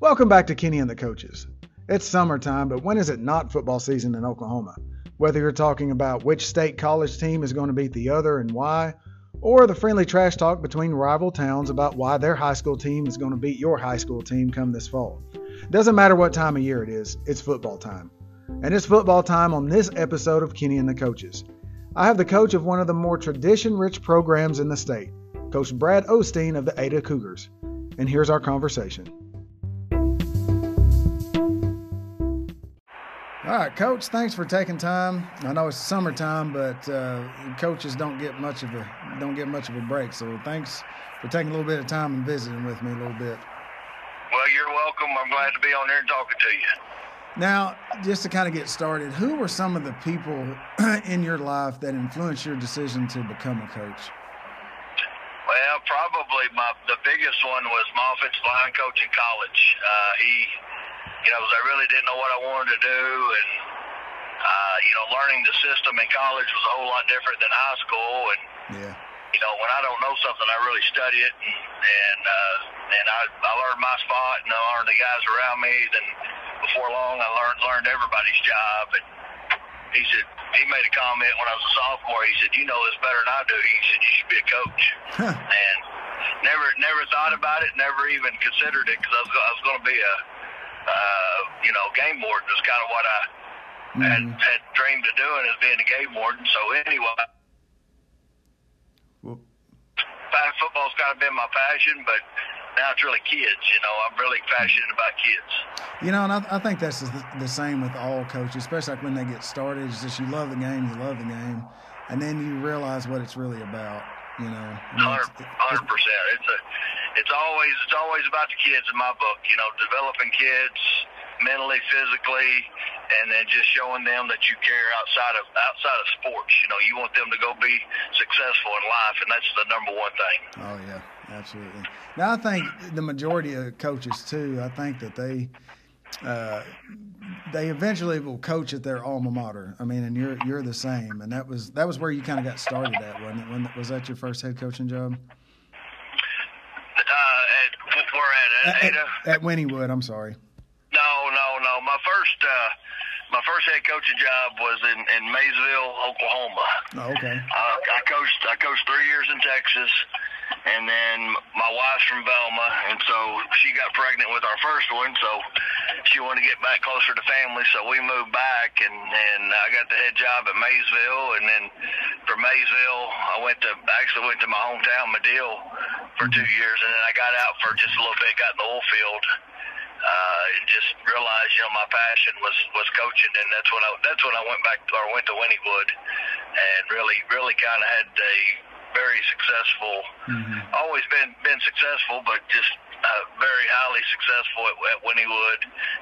Welcome back to Kenney and the Coaches. It's summertime, but when is it not football season in Oklahoma? Whether you're talking about which state college team is going to beat the other and why, or the friendly trash talk between rival towns about why their high school team is going to beat your high school team come this fall. Doesn't matter what time of year it is, it's football time. And it's football time on this episode of Kenney and the Coaches. I have the coach of one of the more tradition rich programs in the state, Coach Brad O'Steen of the Ada Cougars. And here's our conversation. All right, Coach. Thanks for taking time. I know it's summertime, but uh, coaches don't get much of a don't get much of a break. So thanks for taking a little bit of time and visiting with me a little bit. Well, you're welcome. I'm glad to be on here and talking to you. Now, just to kind of get started, who were some of the people in your life that influenced your decision to become a coach? Well, probably my the biggest one was my offensive line coach in college. Uh, he you know, I really didn't know what I wanted to do, and uh, you know, learning the system in college was a whole lot different than high school, and yeah. you know, when I don't know something, I really study it, and and, uh, and I I learned my spot, and I learned the guys around me. Then before long, I learned learned everybody's job, and he said he made a comment when I was a sophomore. He said, "You know this better than I do." He said, "You should be a coach," and never never thought about it, never even considered it because I was I was going to be a uh, you know, game warden is kind of what I mm-hmm. had, had dreamed of doing as being a game warden. So anyway, well, football's kind of been my passion, but now it's really kids. You know, I'm really passionate about kids. You know, and I, I think that's the, the, same with all coaches, especially like when they get started. It's just you love the game, you love the game, and then you realize what it's really about. You know, hundred percent. It's a it's always it's always about the kids in my book. You know, developing kids mentally, physically, and then just showing them that you care outside of outside of sports. You know, you want them to go be successful in life, and that's the number one thing. Oh yeah, absolutely. Now I think the majority of coaches too. I think that they. Uh, they eventually will coach at their alma mater. I mean, and you're you're the same, and that was that was where you kind of got started at, wasn't it? When, was that your first head coaching job? at, Ada? At, at Wynnewood, I'm sorry. No, no, no. My first uh, my first head coaching job was in, in Maysville, Oklahoma. Oh, okay. Uh, I coached I coached three years in Texas, and then my wife's from Velma, and so she got pregnant with our first one, so she wanted to get back closer to family, so we moved back, and and I got the head job at Maysville, and then from Maysville I went to actually went to my hometown Madill for two years, and then I got out for just a little bit, got in the oil field uh, and just realized, you know, my passion was was coaching, and that's when I that's when I went back or went to Wynnewood, and really really kind of had a very successful, mm-hmm. always been been successful, but just uh, very highly successful at, at Wynnewood,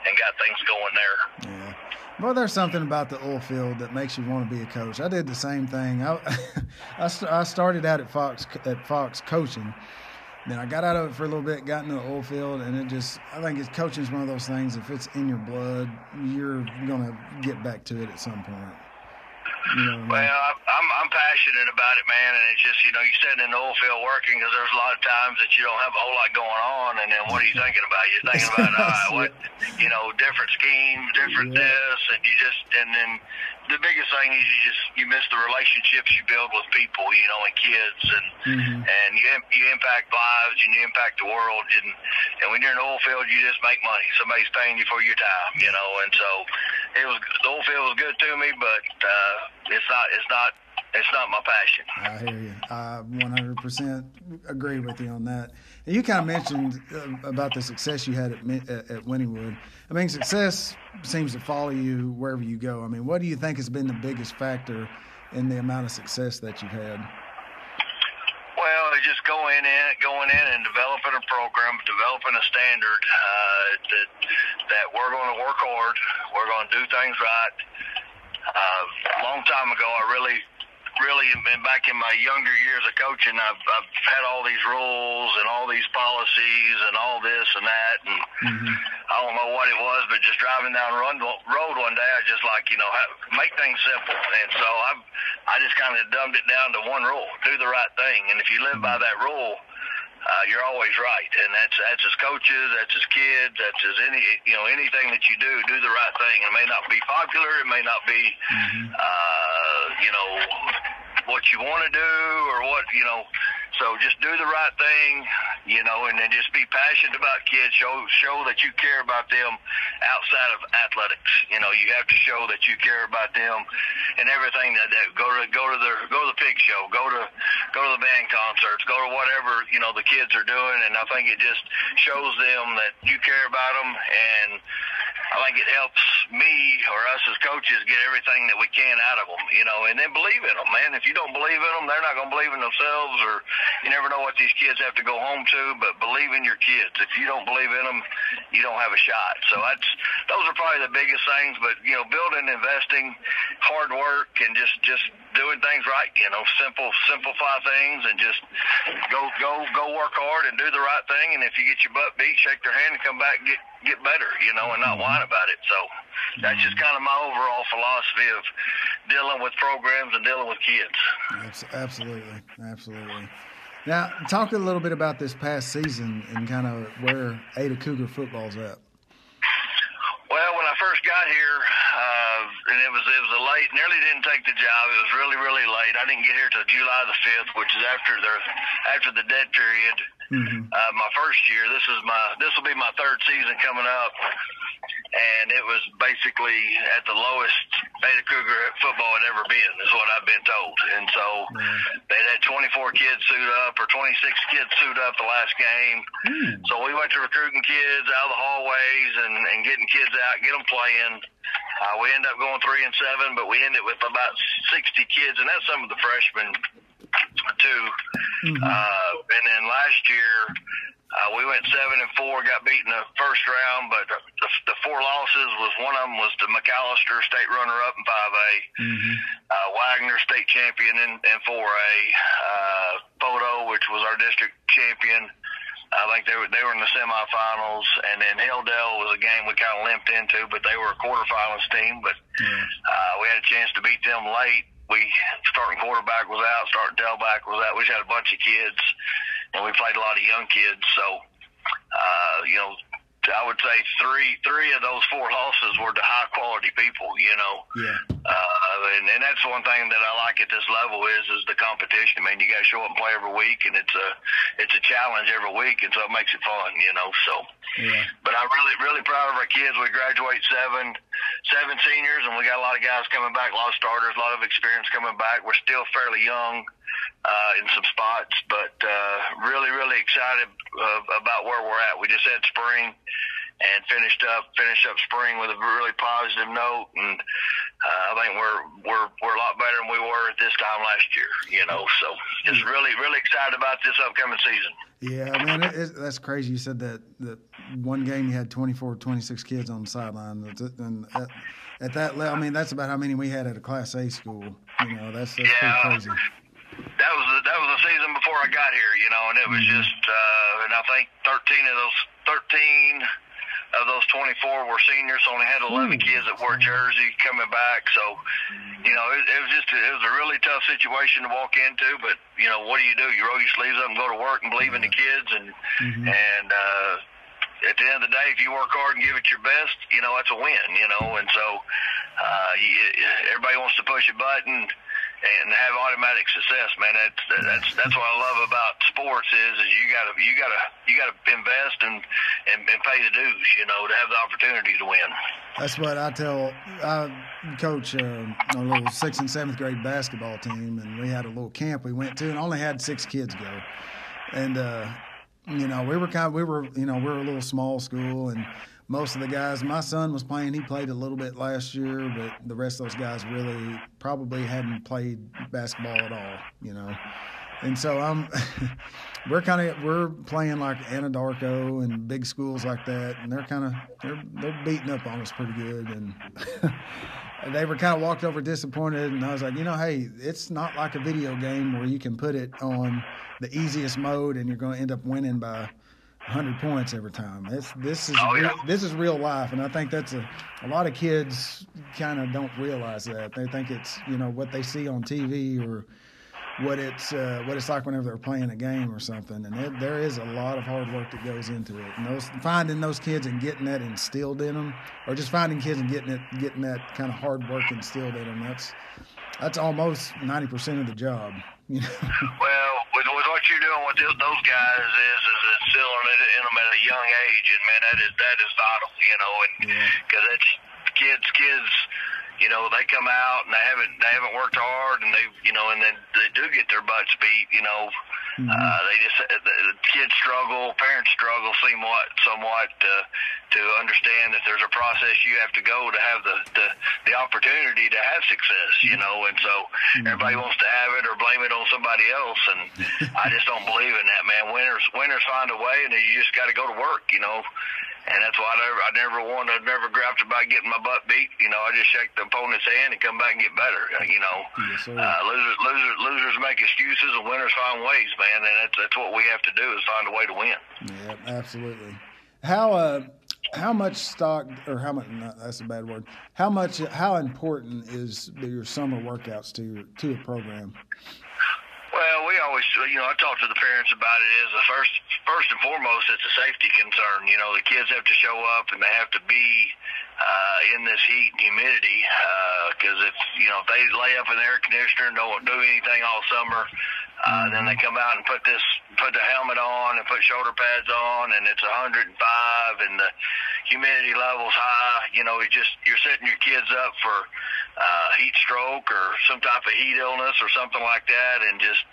and got things going there. Yeah. Well, there's something about the oil field that makes you want to be a coach. I did the same thing. I, I, I started out at Fox at Fox coaching, then I got out of it for a little bit, got into the oil field, and it just, I think it's coaching is one of those things. If it's in your blood, you're going to get back to it at some point. Know, well, I'm I'm passionate about it, man, and it's just you know you're sitting in the oil field working because there's a lot of times that you don't have a whole lot going on, and then what are you thinking about? You're thinking about uh, what you know, different schemes, different yeah. this, and you just and then the biggest thing is you just you miss the relationships you build with people, you know, and kids, and mm-hmm. and you you impact lives and you impact the world, and and when you're in the oil field, you just make money. Somebody's paying you for your time, you know, and so it was the oil field was good to me, but uh, it's not it's not it's not my passion. I hear you. I 100% agree with you on that. And you kind of mentioned uh, about the success you had at, at. I mean, success seems to follow you wherever you go. I mean, what do you think has been the biggest factor in the amount of success that you've had? Well, just going in, going in, and developing a program, developing a standard uh, that that we're going to work hard, we're going to do things right. Uh, a long time ago, I really really been back in my younger years of coaching, I've, I've had all these rules and all these policies and all this and that, and mm-hmm. I don't know what it was, but just driving down the road one day, I just like you know make things simple, and so I I just kind of dumbed it down to one rule: do the right thing, and if you live by that rule. uh, you're always right, and that's that's as coaches, that's as kids, that's as any you know anything that you do, do the right thing. It may not be popular, it may not be, mm-hmm. uh, you know, what you want to do or what you know. So just do the right thing, you know, and then just be passionate about kids. Show show that you care about them outside of athletics. You know, you have to show that you care about them and everything that, that go to go to the go to the pig show, go to go to the band concerts, go to whatever you know the kids are doing, and I think it just shows them that you care about them and I think it helps me or us as coaches get everything that we can out of them, you know, and then believe in them, man. If you don't believe in them, they're not going to believe in themselves, or you never know what these kids have to go home to. But believe in your kids. If you don't believe in them, you don't have a shot. So that's those are probably the biggest things. But you know, building, investing, hard work, and just just doing things right. You know, simple simplify things and just go go go work hard and do the right thing. And if you get your butt beat, shake their hand and come back and get get better, you know, and not mm-hmm. whine about it. So that's just mm-hmm. kind of my overall philosophy of dealing with programs and dealing with kids. Absolutely, absolutely. Now, talk a little bit about this past season and kind of where Ada Cougar football's at. Well, when I first got here, uh, and it was it was a late. Nearly didn't take the job. It was really really late. I didn't get here till July the fifth, which is after the after the dead period. Mm-hmm. Uh, my first year. This is my this will be my third season coming up, and it was basically at the lowest Ada Cougar football had ever been, is what I've been told. And so mm-hmm. they had 24 kids suit up or 26 kids suit up the last game. Mm. So we went to recruiting kids out of the hallways and, and getting kids out, get them playing. Uh, we ended up going three and seven, but we ended with about 60 kids, and that's some of the freshmen too. Mm-hmm. Uh, and then last year, uh, we went seven and four, got beat in the first round, but the, the four losses was one of them was the McAlester state runner up in 5A, mm-hmm. uh, Wagoner state champion in, in 4A, uh, Poteau, which was our district champion. I think they were they were in the semifinals, and then Hilldale was a game we kind of limped into, but they were a quarterfinals team. But mm-hmm. uh, we had a chance to beat them late we starting quarterback was out, starting tailback was out. We just had a bunch of kids, and we played a lot of young kids. So, uh, you know, I would say three three of those four losses were to high quality people. You know, yeah. Uh, and, and that's one thing that I like at this level is is the competition. I mean, you got to show up and play every week, and it's a it's a challenge every week, and so it makes it fun. You know, so. Yeah. But I'm really really proud of our kids. We graduate seven seven seniors, and we got a lot of guys coming back, a lot of starters, a lot of experience coming back. We're still fairly young uh, in some spots, but uh, really, really excited uh, about where we're at. We just had spring and finished up finished up spring with a really positive note, and uh, I think we're we're we're a lot better than we were at this time last year. You know, so just really really excited about this upcoming season. Yeah, I mean it, it, that's crazy. You said that that one game you had 24, 26 kids on the sideline, and at, at that level, I mean that's about how many we had at a Class A school. You know, that's that's yeah. pretty crazy that was the, that was the season before I got here, you know, and it was mm-hmm. just, uh, and I think 13 of those 13 of those 24 were seniors. Only had 11 Ooh. kids that wore jersey coming back. So, you know, it, it was just it was a really tough situation to walk into. But you know, what do you do? You roll your sleeves up and go to work and believe in the kids and mm-hmm. and. uh at the end of the day, if you work hard and give it your best, you know that's a win. You know, and so uh, you, everybody wants to push a button and have automatic success, man. That's that's that's what I love about sports is is you gotta you gotta you gotta invest and, and and pay the dues, you know, to have the opportunity to win. That's what I tell. I coach uh, a little sixth and seventh grade basketball team, and we had a little camp we went to, and only had six kids go, and uh, you know we were kind of, we were you know we are a little small school and most of the guys. My son was playing; he played a little bit last year, but the rest of those guys really probably hadn't played basketball at all. You know, and so I'm. we're kind of we're playing like Anadarko and big schools like that, and they're kind of they're they're beating up on us pretty good, and they were kind of walked over disappointed, and I was like, you know, hey, it's not like a video game where you can put it on the easiest mode and you're going to end up winning by hundred points every time. This this is oh, real, yeah. this is real life, and I think that's a a lot of kids kind of don't realize that. They think it's you know what they see on TV or what it's uh, what it's like whenever they're playing a game or something. And it, there is a lot of hard work that goes into it. And those finding those kids and getting that instilled in them, or just finding kids and getting it getting that kind of hard work instilled in them. That's that's almost ninety percent of the job. You know? Well, with, with what you're doing with those guys is it in them at a young age, and man, that is that is vital. You know, and because yeah. it's kids, kids you know they come out and they haven't they haven't worked hard and they you know and then they do get their butts beat you know mm-hmm. uh, they just the, the kids struggle parents struggle somewhat somewhat to to understand that there's a process you have to go to have the the, the opportunity to have success you know and so mm-hmm. everybody wants to have it or blame it on somebody else and I just don't believe in that man winners winners find a way and you just got to go to work you know and that's why I never, I never won. I never grabbed about getting my butt beat. You know, I just shake the opponent's hand and come back and get better. Uh, you know, yes, uh, losers, losers, losers make excuses and winners find ways, man. And that's that's what we have to do is find a way to win. Yeah, absolutely. How uh, how much stock or how much? No, that's a bad word. How much? How important is your summer workouts to your to a program? Well, we always, you know, I talk to the parents about it. Is the first, first and foremost, it's a safety concern. You know, the kids have to show up and they have to be uh, in this heat and humidity. Because uh, if you know, if they lay up in the air conditioner and don't do anything all summer, uh, mm-hmm. then they come out and put this, put the helmet on and put shoulder pads on, and it's 105 and the humidity level's high. You know, you just you're setting your kids up for uh, heat stroke or some type of heat illness or something like that. And just,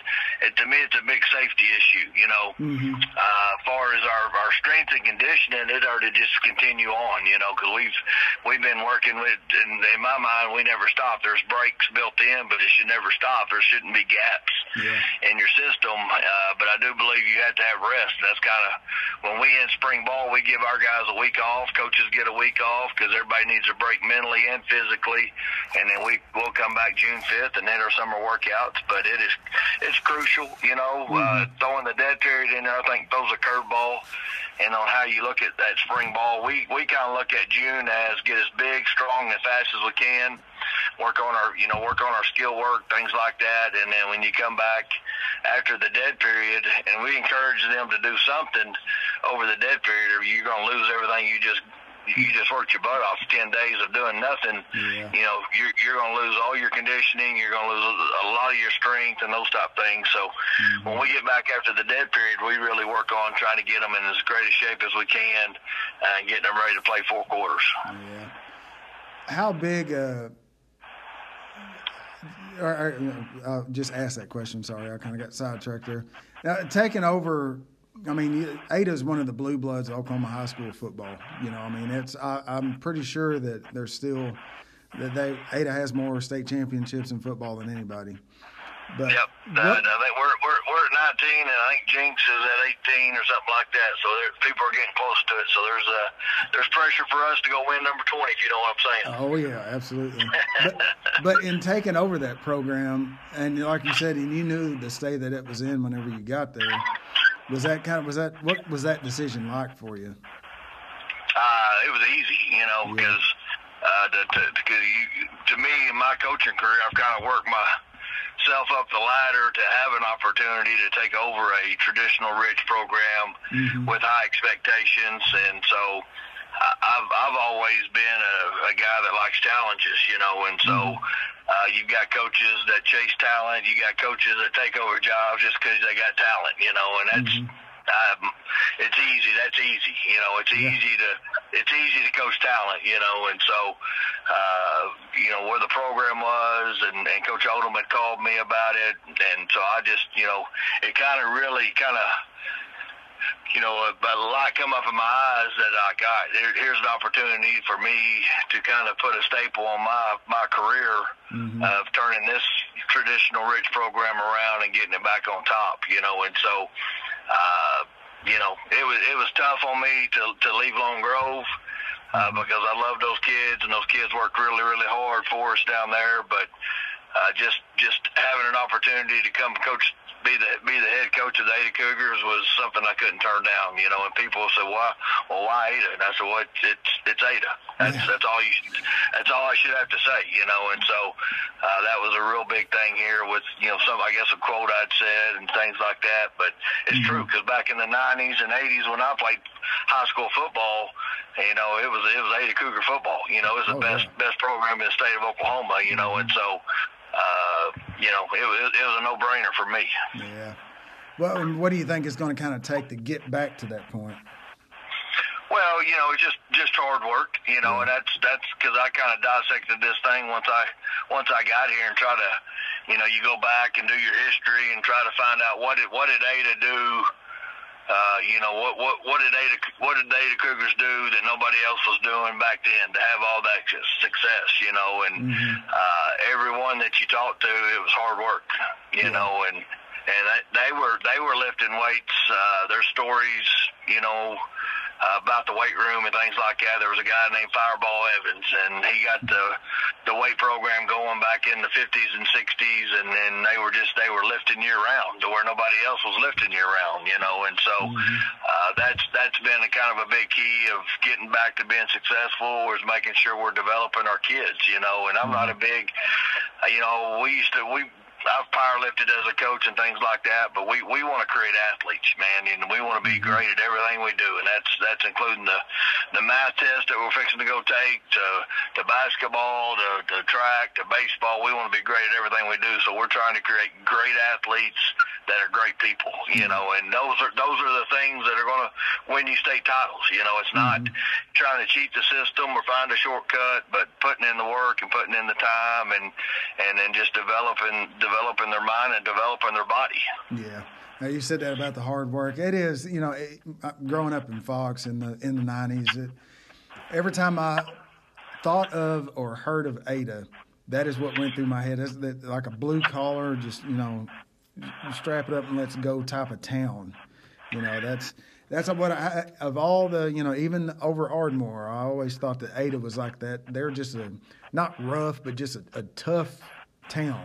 it, to me, it's a big safety issue, you know. Mm-hmm. Uh, far as our, our strength and conditioning, it ought to just continue on, you know, because we've, we've been working with, in, in my mind, we never stop. There's breaks built in, but it should never stop. There shouldn't be gaps yeah. in your system. Uh, but I do believe you have to have rest. That's kind of, when we in spring ball, we give our guys a week off. Coaches get a week off because everybody needs a break mentally and physically and then we we will come back June 5th and then our summer workouts. But it is it's crucial, you know. Uh, mm-hmm. Uh, throwing the dead period in there, I think throws a curveball. And on how you look at that spring ball, we we kind of look at June as get as big, strong, as fast as we can. Work on our, you know, work on our skill work, things like that. And then when you come back after the dead period, and we encourage them to do something over the dead period, or you're going to lose everything you just you just worked your butt off ten days of doing nothing, yeah. you know, you're you're gonna lose all your conditioning, you're gonna lose a lot of your strength and those type things. So mm-hmm. when we get back after the dead period, we really work on trying to get them in as great a shape as we can uh, and getting them ready to play four quarters. Yeah. How big? Uh, or, or, I'll just ask that question. Sorry, I kind of got sidetracked there. Now, taking over I mean, Ada is one of the blue bloods of Oklahoma high school football. You know, I mean, it's I, am pretty sure that there's still that they Ada has more state championships in football than anybody. But yep, uh, I think we're, we're we're at 19, and I think Jenks is at 18 or something like that. So there, people are getting close to it. So there's uh there's pressure for us to go win number 20, if you know what I'm saying. Oh yeah, absolutely. but, but in taking over that program, and like you said, and you knew the state that it was in whenever you got there. Was that kind of was that what was that decision like for you? Uh, it was easy, you know, yeah. because uh, to, to, to, you, to me in my coaching career, I've kind of worked myself up the ladder to have an opportunity to take over a traditional rich program mm-hmm. with high expectations, and so I've I've always been a, a guy that likes challenges, you know, and so. Mm-hmm uh, you've got coaches that chase talent. You got coaches that take over jobs just because they got talent, you know, and that's mm-hmm. um, it's easy. That's easy, you know. It's yeah. easy to it's easy to coach talent, you know, and so uh, you know where the program was, and, and Coach Odom had called me about it, and so I just you know it kind of really kind of you know, a, a light come up in my eyes that I got. Here, here's an opportunity for me to kind of put a staple on my my career mm-hmm. of turning this traditional rich program around and getting it back on top. You know, and so, uh, you know, it was it was tough on me to to leave Lone Grove. Uh, mm-hmm. because I love those kids, and those kids worked really, really hard for us down there. But uh, just just having an opportunity to come coach, be the be the head coach of the Ada Cougars was something I couldn't turn down. You know, and people say, "Why? Well, why Ada?" And I said, "Well, it's it's, it's Ada. That's yeah. that's all you. That's all I should have to say." You know, and so uh, that was a real big thing here with you know some I guess a quote I'd said and things like that. But it's mm-hmm. true because back in the '90s and '80s when I played high school football, you know, it was it was Ada Cougar football. You know, it was the oh, best yeah. best program in the state of Oklahoma. You know, and so uh, you know, it, it, it was a no-brainer for me. Yeah. Well, what do you think it's going to kind of take to get back to that point? Well, you know, just just hard work, you know, and that's that's because I kind of dissected this thing once I once I got here and try to, you know, you go back and do your history and try to find out what did what did Ada do uh, you know what what what did Ada what did Ada Cougars do that nobody else was doing back then to have all that success? You know, and mm-hmm. uh, everyone that you talked to, it was hard work. You yeah. know, and and they were they were lifting weights. Uh, their stories, you know, uh, about the weight room and things like that. There was a guy named Fireball Evans, and he got the the weight program going back in the 50s and 60s, and then they were just they were lifting year round to where nobody else was lifting year round, you know. And so mm-hmm. uh, that's that's been a kind of a big key of getting back to being successful is making sure we're developing our kids, you know. And I'm not a big, uh, you know, we used to we I've power lifted as a coach and things like that, but we we want to create athletes, man, and we want to be mm-hmm. great at everything we do, and that's that's including the the math test that we're fixing to go take, to to basketball, to, to track, to baseball. We want to be great at everything we do, so we're trying to create great athletes that are great people, you mm-hmm. know, and those are those are the things that are going to win you state titles. You know, it's not mm-hmm. trying to cheat the system or find a shortcut, but putting in the work and putting in the time and and then just developing. developing developing their mind and developing their body. Yeah. Now you said that about the hard work. It is, you know, it, uh, growing up in Fox in the in the nineties. Every time I thought of or heard of Ada, that is what went through my head. It's like a blue collar, just you know, strap it up and let's go type of town. You know, that's that's what I of all the you know even over Ardmore, I always thought that Ada was like that. They're just a not rough, but just a, a tough town.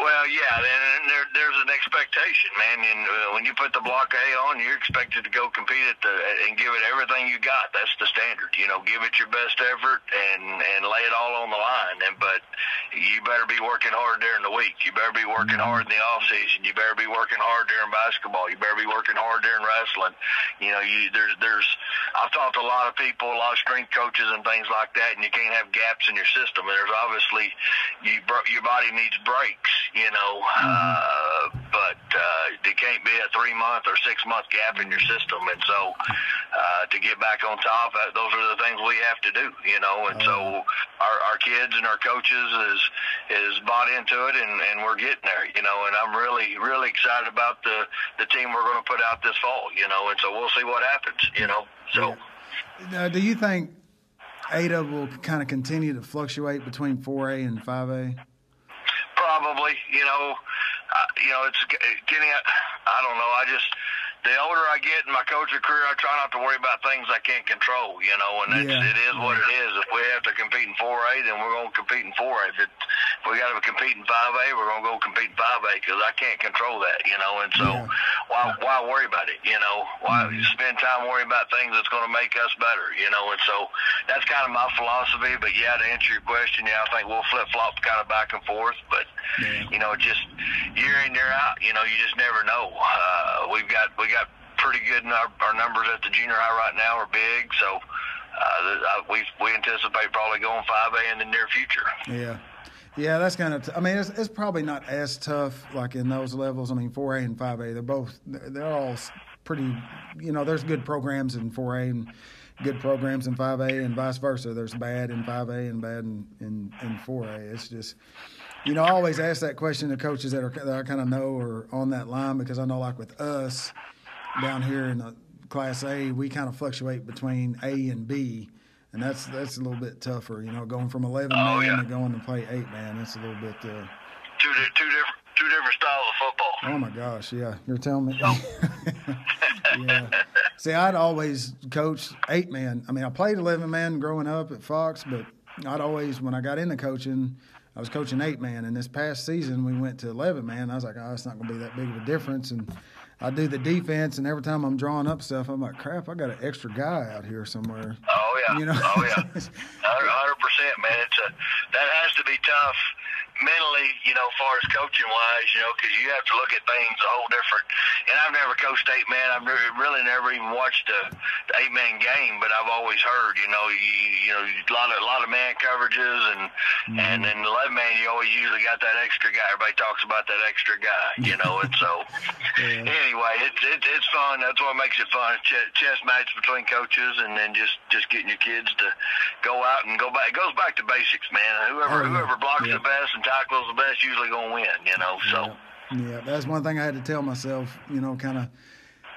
Well, yeah, and there, there's an expectation, man. And uh, when you put the block A on, you're expected to go compete at the and give it everything you got. That's the standard, you know. Give it your best effort and and lay it all on the line. And but you better be working hard during the week. You better be working hard in the off season. You better be working hard during basketball. You better be working hard during wrestling. You know, you there's there's I've talked to a lot of people, a lot of strength coaches and things like that, and you can't have gaps in your system. And there's obviously you your body needs breaks you know. Mm-hmm. Uh, but uh, it can't be a three month or six month gap in your system, and so uh, to get back on top, uh, those are the things we have to do, you know. And so uh-huh. our our kids and our coaches is is bought into it, and and we're getting there, you know. And I'm really really excited about the the team we're going to put out this fall, you know. And so we'll see what happens, you know. So. Now, do you think Ada will kind of continue to fluctuate between 4A and 5A? Probably. You know, uh, you know, it's getting. I don't know. I just the older I get in my coaching career, I try not to worry about things I can't control, you know, and that's, yeah. it is what it is. If we have to compete in 4A, then we're going to compete in 4A. If, it, if we got to compete in 5A, we're going to go compete in 5A because I can't control that, you know, and so yeah. why, why worry about it, you know? Why mm-hmm. spend time worrying about things that's going to make us better, you know, and so that's kind of my philosophy. But yeah, to answer your question, yeah, I think we'll flip flop kind of back and forth, but, yeah. you know, just year in, year out, you know, you just never know. Uh, we've got, we got pretty good. Our, our numbers at the junior high right now are big, so uh, we we anticipate probably going 5A in the near future. Yeah. Yeah, that's kind of. T- I mean, it's, it's probably not as tough like in those levels. I mean, 4A and 5A, they're both they're all pretty. You know, there's good programs in 4A and good programs in 5A, and vice versa. There's bad in 5A and bad in in, in 4A. It's just you know, I always ask that question to coaches that are that I kind of know are on that line because I know, like with us down here in the Class A, we kind of fluctuate between A and B, and that's that's a little bit tougher. You know, going from 11 oh, man yeah. to going to play eight man, that's a little bit. Uh, two di- two different two different styles of football. Oh my gosh, yeah, you're telling me. yeah. See, I'd always coach eight man. I mean, I played 11 man growing up at Fox, but I'd always when I got into coaching I was coaching eight man, and this past season we went to eleven man. I was like, oh, it's not going to be that big of a difference. And I do the defense, and every time I'm drawing up stuff, I'm like, crap, I got an extra guy out here somewhere. Oh yeah, you know, oh yeah, hundred percent, man. It's a that has to be tough mentally, you know, far as coaching wise, you know, because you have to look at things a whole different. And I've never coached eight man. I've really never even watched a, the eight man game, but I've always heard, you know, you, you know, a lot of a lot of man coverages, and mm-hmm. and then eleven man, you always usually got that extra guy. Everybody talks about that extra guy, you know, and so yeah. anyway, it's it, it's fun. That's what makes it fun. Ch- chess match between coaches, and then just just getting your kids to go out and go back. It goes back to basics, man. Whoever oh, whoever blocks yeah. the best and tackles the best usually gonna win. You know, so. Yeah, that's one thing I had to tell myself. You know, kind of.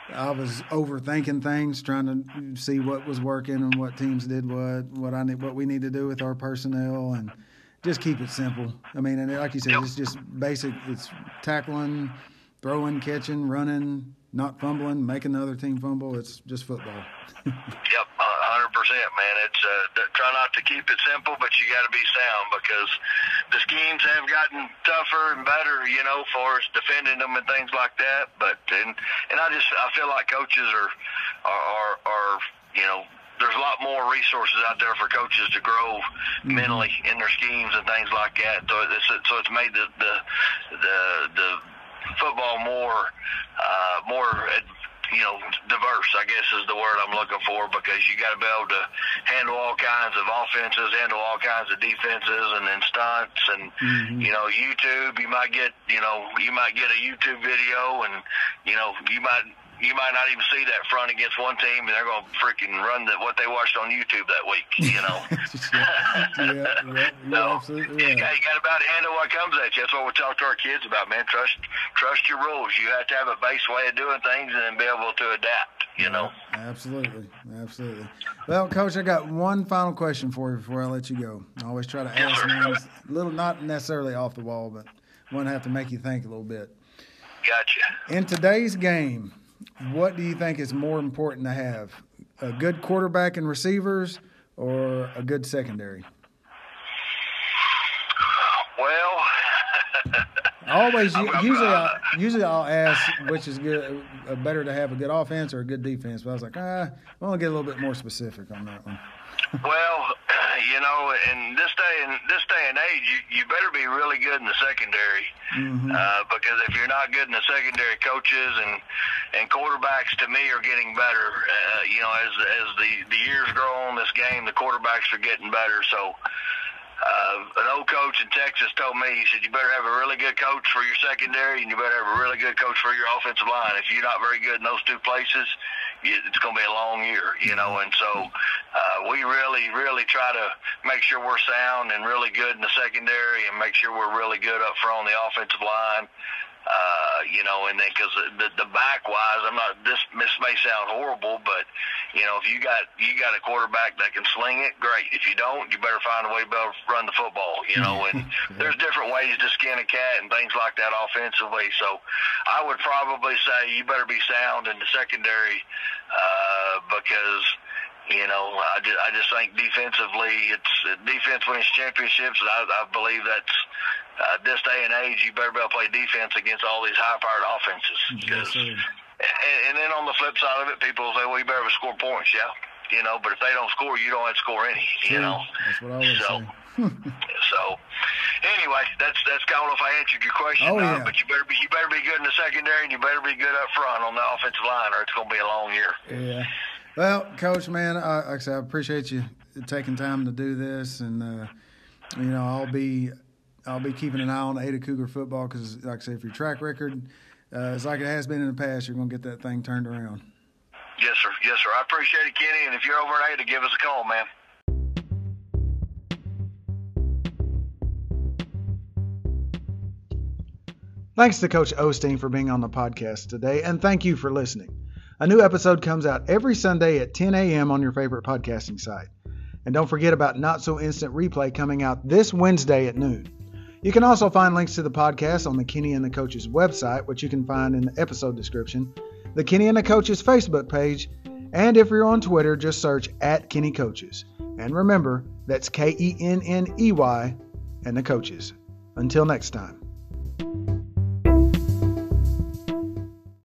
I was overthinking things, trying to see what was working and what teams did what, what I need, what we need to do with our personnel, and just keep it simple. I mean, and like you said, yep. it's just basic. It's tackling, throwing, catching, running, not fumbling, making the other team fumble. It's just football. yep, hundred percent, man. It's uh, try not to keep it simple, but you got to be sound because the schemes have gotten tougher and better, you know, for us defending them and things like that. But and and I just I feel like coaches are are are, are you know there's a lot more resources out there for coaches to grow mm-hmm. mentally in their schemes and things like that. So it's so it's made the the the, the football more uh, more you know, diverse, I guess is the word I'm looking for, because you got to be able to handle all kinds of offenses, handle all kinds of defenses, and then stunts, and mm-hmm. you know, YouTube. You might get, you know, you might get a YouTube video, and you know, you might you might not even see that front against one team, and they're going to freaking run the, what they watched on YouTube that week. You know. yeah, yeah, yeah, absolutely. Yeah. You, got, you got about to handle what comes at you. That's what we talk to our kids about, man. Trust, trust your rules. You have to have a base way of doing things, and then be able to adapt. You know. Absolutely, absolutely. Well, Coach, I got one final question for you before I let you go. I always try to ask yes, a little, not necessarily off the wall, but one have to make you think a little bit. Gotcha. In today's game, what do you think is more important to have? A good quarterback and receivers or a good secondary? Well, always usually I, usually I'll ask which is good uh, better to have a good offense or a good defense. But I was like, ah, I want to get a little bit more specific on that one. Well, you know, in this day and this day and age, you, you better be really good in the secondary mm-hmm. uh, because if you're not good in the secondary, coaches and and quarterbacks to me are getting better. Uh, you know, as as the the years grow on this game, the quarterbacks are getting better. So. Uh, an old coach in Texas told me, he said, you better have a really good coach for your secondary and you better have a really good coach for your offensive line. If you're not very good in those two places, it's going to be a long year, you know. And so uh, we really, really try to make sure we're sound and really good in the secondary, and make sure we're really good up front on the offensive line. Uh, you know, and then because the the back wise, I'm not. This this may sound horrible, but you know, if you got you got a quarterback that can sling it, great. If you don't, you better find a way to be able to run the football. You know, and there's different ways to skin a cat and things like that offensively. So, I would probably say you better be sound in the secondary uh, because you know, I just, I just think defensively, it's defense wins championships, and I, I believe that's uh, this day and age. You better be able to play defense against all these high-powered offenses. Yes, and, and then on the flip side of it, people say, "Well, you better score points." Yeah, you know, but if they don't score, you don't have to score any. You know, that's what I always so, say. so, anyway, that's that's kind of if I answered your question. Oh, yeah. But you better be you better be good in the secondary, and you better be good up front on the offensive line, or it's going to be a long year. Yeah. Well, Coach, man, I, like I said, I appreciate you taking time to do this, and uh, you know, I'll be I'll be keeping an eye on Ada Cougar football because, like I said, if your track record uh, is like it has been in the past, you're going to get that thing turned around. Yes, sir. Yes, sir. I appreciate it, Kenney. And if you're over in Ada, give us a call, man. Thanks to Coach O'Steen for being on the podcast today, and thank you for listening. A new episode comes out every Sunday at 10 a.m. on your favorite podcasting site. And don't forget about Not So Instant Replay coming out this Wednesday at noon. You can also find links to the podcast on the Kenney and the Coaches website, which you can find in the episode description, the Kenney and the Coaches Facebook page, and if you're on Twitter, just search at Kenney Coaches. And remember, that's K E N N E Y and the coaches. Until next time.